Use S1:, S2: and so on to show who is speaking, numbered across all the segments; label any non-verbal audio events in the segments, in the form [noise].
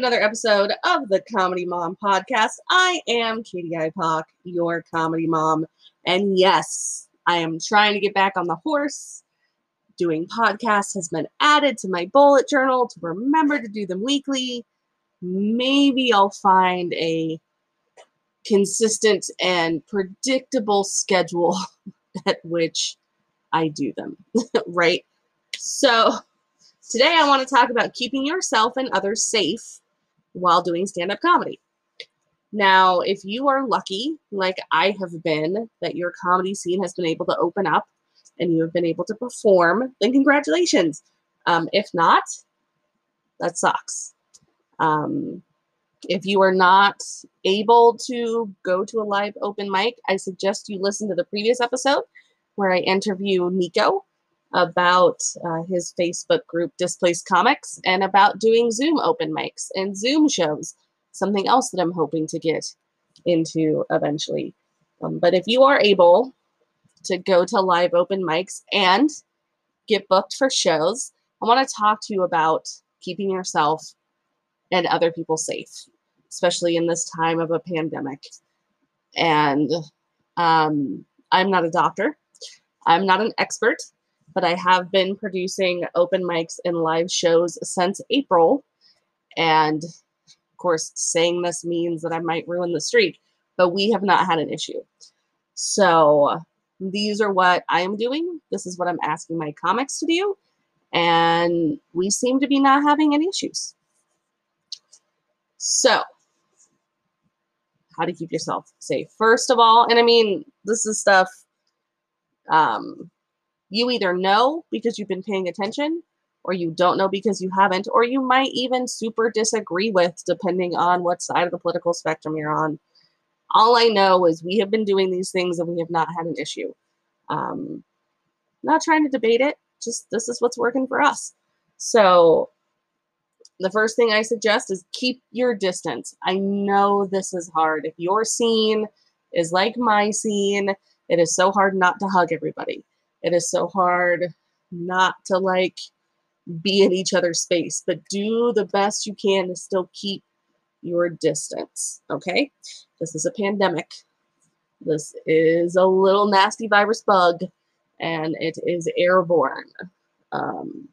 S1: another episode of the Comedy Mom Podcast. I am Katie Ipock, your comedy mom. And yes, I am trying to get back on the horse. Doing podcasts has been added to my bullet journal to remember to do them weekly. Maybe I'll find a consistent and predictable schedule [laughs] at which I do them, [laughs] right? So, Today, I want to talk about keeping yourself and others safe while doing stand up comedy. Now, if you are lucky, like I have been, that your comedy scene has been able to open up and you have been able to perform, then congratulations. Um, if not, that sucks. Um, if you are not able to go to a live open mic, I suggest you listen to the previous episode where I interview Nico about uh, his Facebook group Displaced Comics and about doing Zoom open mics and Zoom shows. Something else that I'm hoping to get into eventually. Um, but if you are able to go to live open mics and get booked for shows, I want to talk to you about keeping yourself and other people safe, especially in this time of a pandemic. And um, I'm not a doctor, I'm not an expert but I have been producing open mics and live shows since April. And of course, saying this means that I might ruin the streak, but we have not had an issue. So these are what I am doing. This is what I'm asking my comics to do. And we seem to be not having any issues. So, how to keep yourself safe. First of all, and I mean, this is stuff um, you either know because you've been paying attention, or you don't know because you haven't, or you might even super disagree with, depending on what side of the political spectrum you're on. All I know is we have been doing these things and we have not had an issue. Um, not trying to debate it, just this is what's working for us. So, the first thing I suggest is keep your distance. I know this is hard. If your scene is like my scene, it is so hard not to hug everybody. It is so hard not to like be in each other's space, but do the best you can to still keep your distance. Okay? This is a pandemic. This is a little nasty virus bug, and it is airborne. Um,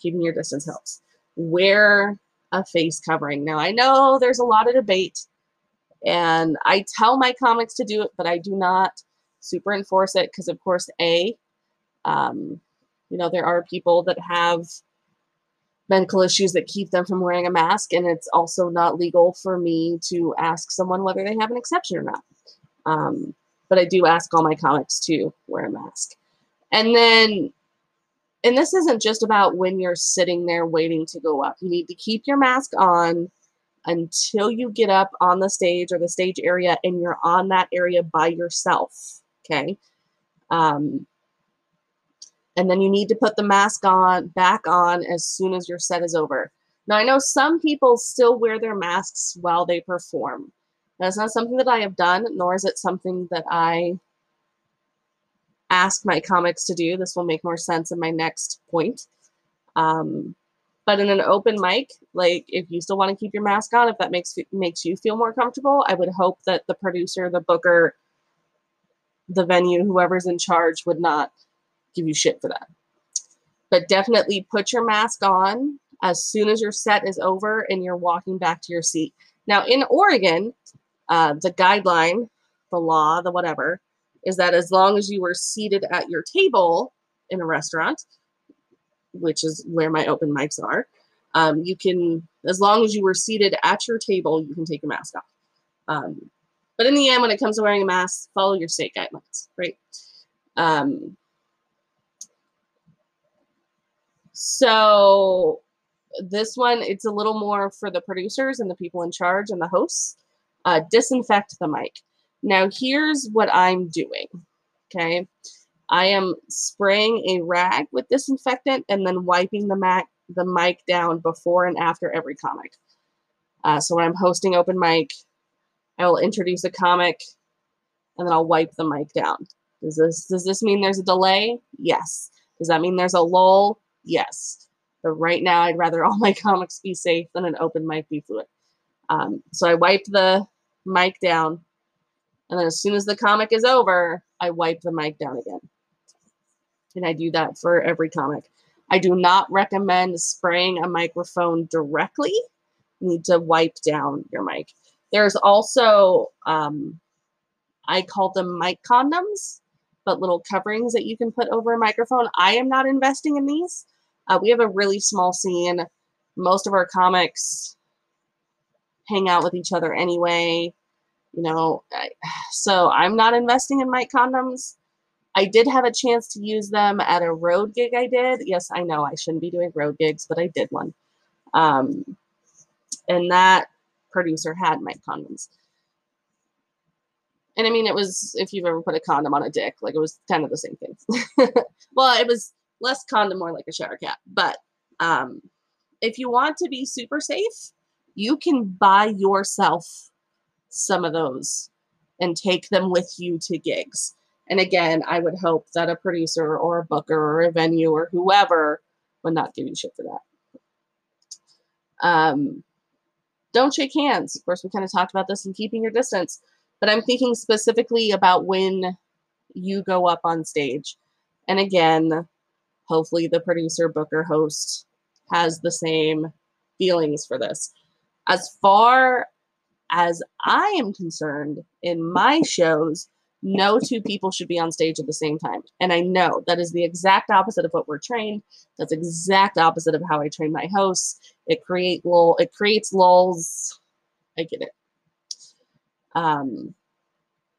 S1: keeping your distance helps. Wear a face covering. Now, I know there's a lot of debate, and I tell my comics to do it, but I do not super enforce it because, of course, A, um, you know, there are people that have medical issues that keep them from wearing a mask, and it's also not legal for me to ask someone whether they have an exception or not. Um, but I do ask all my comics to wear a mask. And then, and this isn't just about when you're sitting there waiting to go up. You need to keep your mask on until you get up on the stage or the stage area and you're on that area by yourself. Okay. Um, and then you need to put the mask on back on as soon as your set is over. Now I know some people still wear their masks while they perform. That's not something that I have done, nor is it something that I ask my comics to do. This will make more sense in my next point. Um, but in an open mic, like if you still want to keep your mask on, if that makes makes you feel more comfortable, I would hope that the producer, the booker, the venue, whoever's in charge, would not give you shit for that. But definitely put your mask on as soon as your set is over and you're walking back to your seat. Now, in Oregon, uh, the guideline, the law, the whatever, is that as long as you were seated at your table in a restaurant, which is where my open mics are, um, you can, as long as you were seated at your table, you can take your mask off. Um, but in the end, when it comes to wearing a mask, follow your state guidelines, right? Um, so this one, it's a little more for the producers and the people in charge and the hosts. Uh, disinfect the mic. Now, here's what I'm doing, okay? I am spraying a rag with disinfectant and then wiping the, mac, the mic down before and after every comic. Uh, so when I'm hosting open mic, I will introduce a comic and then I'll wipe the mic down. Does this does this mean there's a delay? Yes. Does that mean there's a lull? Yes. But right now, I'd rather [laughs] all my comics be safe than an open mic be fluid. Um, so I wipe the mic down, and then as soon as the comic is over, I wipe the mic down again. And I do that for every comic. I do not recommend spraying a microphone directly. You need to wipe down your mic. There's also, um, I call them mic condoms, but little coverings that you can put over a microphone. I am not investing in these. Uh, we have a really small scene. Most of our comics hang out with each other anyway. You know, I, [sighs] so I'm not investing in mic condoms. I did have a chance to use them at a road gig I did. Yes, I know I shouldn't be doing road gigs, but I did one. Um, and that producer had mic condoms. And I mean, it was, if you've ever put a condom on a dick, like it was kind of the same thing. [laughs] well, it was less condom, more like a shower cap. But um, if you want to be super safe, you can buy yourself some of those and take them with you to gigs. And again, I would hope that a producer or a booker or a venue or whoever would not give you shit for that. Um, don't shake hands. Of course, we kind of talked about this in keeping your distance, but I'm thinking specifically about when you go up on stage. And again, hopefully the producer, booker, host has the same feelings for this. As far as I am concerned, in my shows, no two people should be on stage at the same time. And I know that is the exact opposite of what we're trained. That's exact opposite of how I train my hosts. It create lull, it creates lulls. I get it. Um,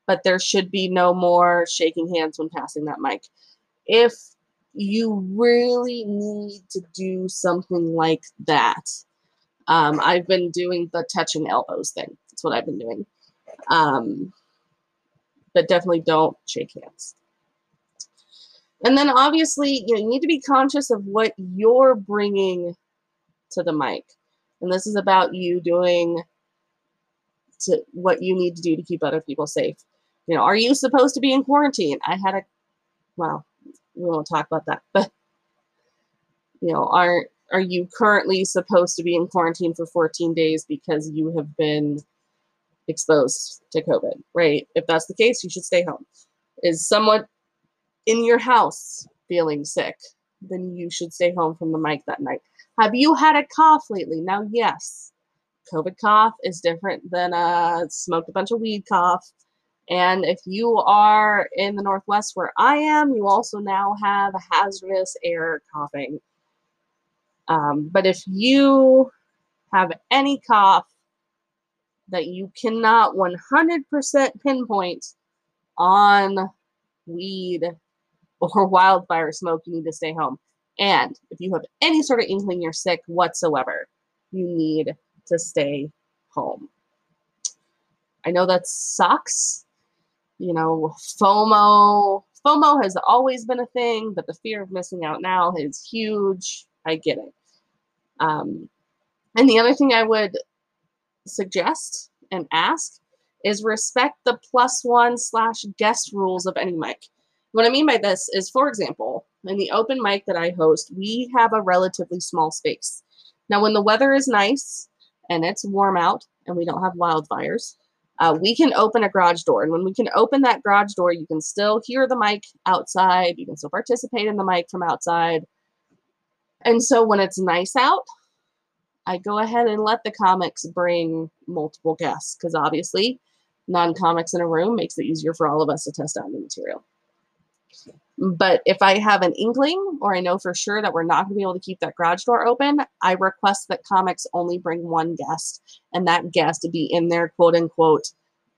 S1: but there should be no more shaking hands when passing that mic. If you really need to do something like that, um, I've been doing the touching elbows thing. That's what I've been doing. Um, but definitely don't shake hands. And then obviously, you, know, you need to be conscious of what you're bringing to the mic. And this is about you doing to what you need to do to keep other people safe. You know, are you supposed to be in quarantine? I had a, well, we won't talk about that, [laughs] but you know, are are you currently supposed to be in quarantine for 14 days because you have been exposed to COVID, right? If that's the case, you should stay home. Is someone in your house feeling sick? Then you should stay home from the mic that night. Have you had a cough lately? Now, yes, COVID cough is different than a smoked a bunch of weed cough. And if you are in the Northwest where I am, you also now have hazardous air coughing. Um, but if you have any cough that you cannot 100% pinpoint on weed or [laughs] wildfire smoke, you need to stay home. And if you have any sort of inkling you're sick whatsoever, you need to stay home. I know that sucks. You know, FOMO. FOMO has always been a thing, but the fear of missing out now is huge. I get it. Um, and the other thing I would suggest and ask is respect the plus one slash guest rules of any mic. What I mean by this is, for example, in the open mic that I host, we have a relatively small space. Now, when the weather is nice and it's warm out and we don't have wildfires, uh, we can open a garage door. And when we can open that garage door, you can still hear the mic outside. You can still participate in the mic from outside. And so when it's nice out, I go ahead and let the comics bring multiple guests because obviously non-comics in a room makes it easier for all of us to test out the material. But if I have an inkling or I know for sure that we're not going to be able to keep that garage door open, I request that comics only bring one guest and that guest be in their quote unquote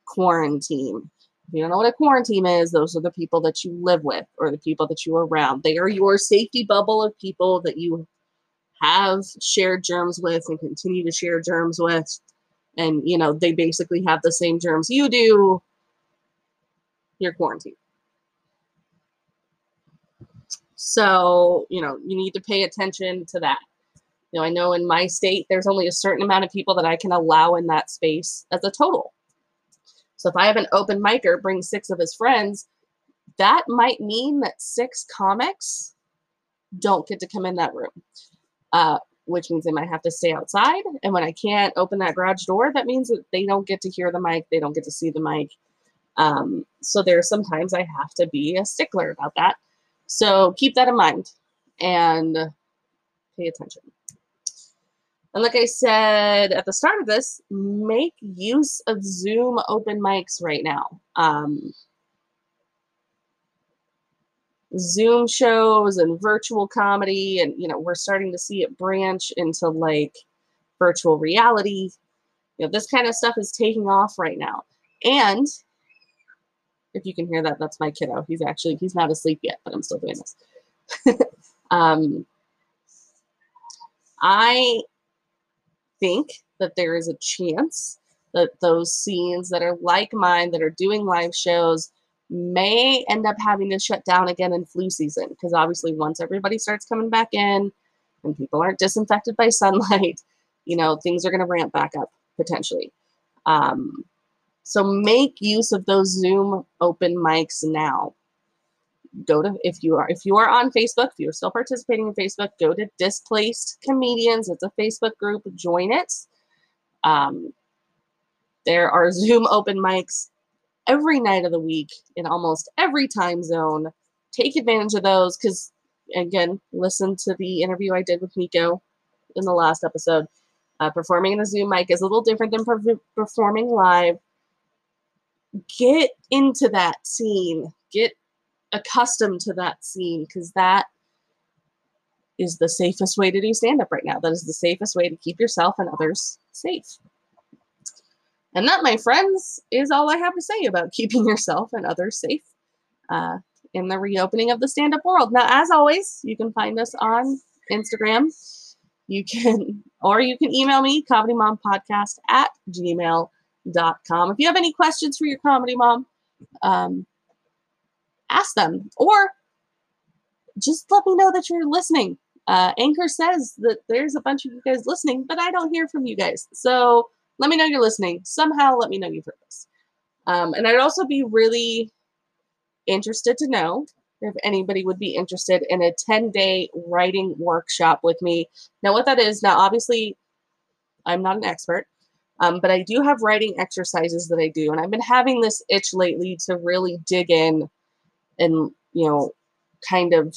S1: quarantine. If you don't know what a quarantine is, those are the people that you live with or the people that you are around. They are your safety bubble of people that you have shared germs with and continue to share germs with. And you know they basically have the same germs you do. You're quarantined. So you know you need to pay attention to that. You know i know in my state there's only a certain amount of people that i can allow in that space as a total. So if i have an open micer bring six of his friends that might mean that six comics don't get to come in that room uh, which means they might have to stay outside. And when I can't open that garage door, that means that they don't get to hear the mic, they don't get to see the mic. Um, so there are sometimes I have to be a stickler about that. So keep that in mind and pay attention. And like I said at the start of this, make use of Zoom open mics right now. Um, Zoom shows and virtual comedy, and you know, we're starting to see it branch into like virtual reality. You know, this kind of stuff is taking off right now. And if you can hear that, that's my kiddo. He's actually he's not asleep yet, but I'm still doing this. [laughs] um, I think that there is a chance that those scenes that are like mine that are doing live shows may end up having to shut down again in flu season because obviously once everybody starts coming back in and people aren't disinfected by [laughs] sunlight you know things are going to ramp back up potentially. Um, so make use of those zoom open mics now. Go to if you are if you are on facebook if you're still participating in facebook go to displaced comedians. It's a facebook group. Join it. Um, there are [laughs] zoom open mics every night of the week in almost every time zone take advantage of those because again listen to the interview i did with nico in the last episode uh, performing in a zoom mic is a little different than per- performing live get into that scene get accustomed to that scene because that is the safest way to do stand up right now. That is the safest way to keep yourself and others safe. And that, my friends, is all I have to say about [laughs] keeping yourself and others safe uh, in the reopening of the stand up world. Now, as always, you can find us on Instagram. You can, [laughs] or you can email me, comedymompodcast at gmail.com. If you have any questions for your comedy mom, um, ask them or just let me know that you're listening. Uh, Anchor says that there's a bunch of you guys listening, but I don't hear from you guys. So let me know you're listening. Somehow let me know you've heard this. Um, and I'd also be really interested to know if anybody would be interested in a 10 day writing workshop with me. Now, what that is, now obviously, I'm not an expert, um, but I do have writing exercises that I do. And I've been having this itch lately to really dig in and you know kind of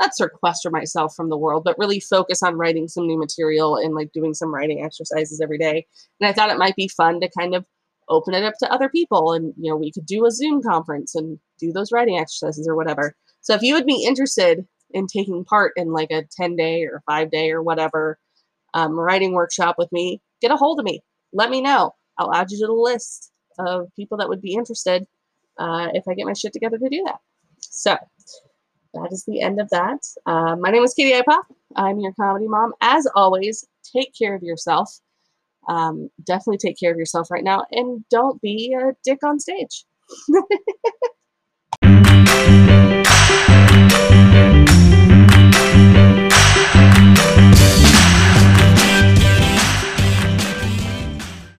S1: not sequester myself from the world but really focus on writing some new material and like doing some writing exercises every day. And i thought it might be fun to kind of open it up to other people and you know we could do a zoom conference and do those writing exercises or whatever. So if you would be interested in taking part in like a 10 day or 5 day or whatever um, writing workshop with me get a hold of me. Let me know. I'll add you to the list of people that would be interested uh, if I get my shit together to do that. So that is the end of that. Uh, my name is Katie Ipa. I'm your comedy mom. As always, take care of yourself. Um, definitely take care of yourself right now and don't be a dick on stage. [laughs]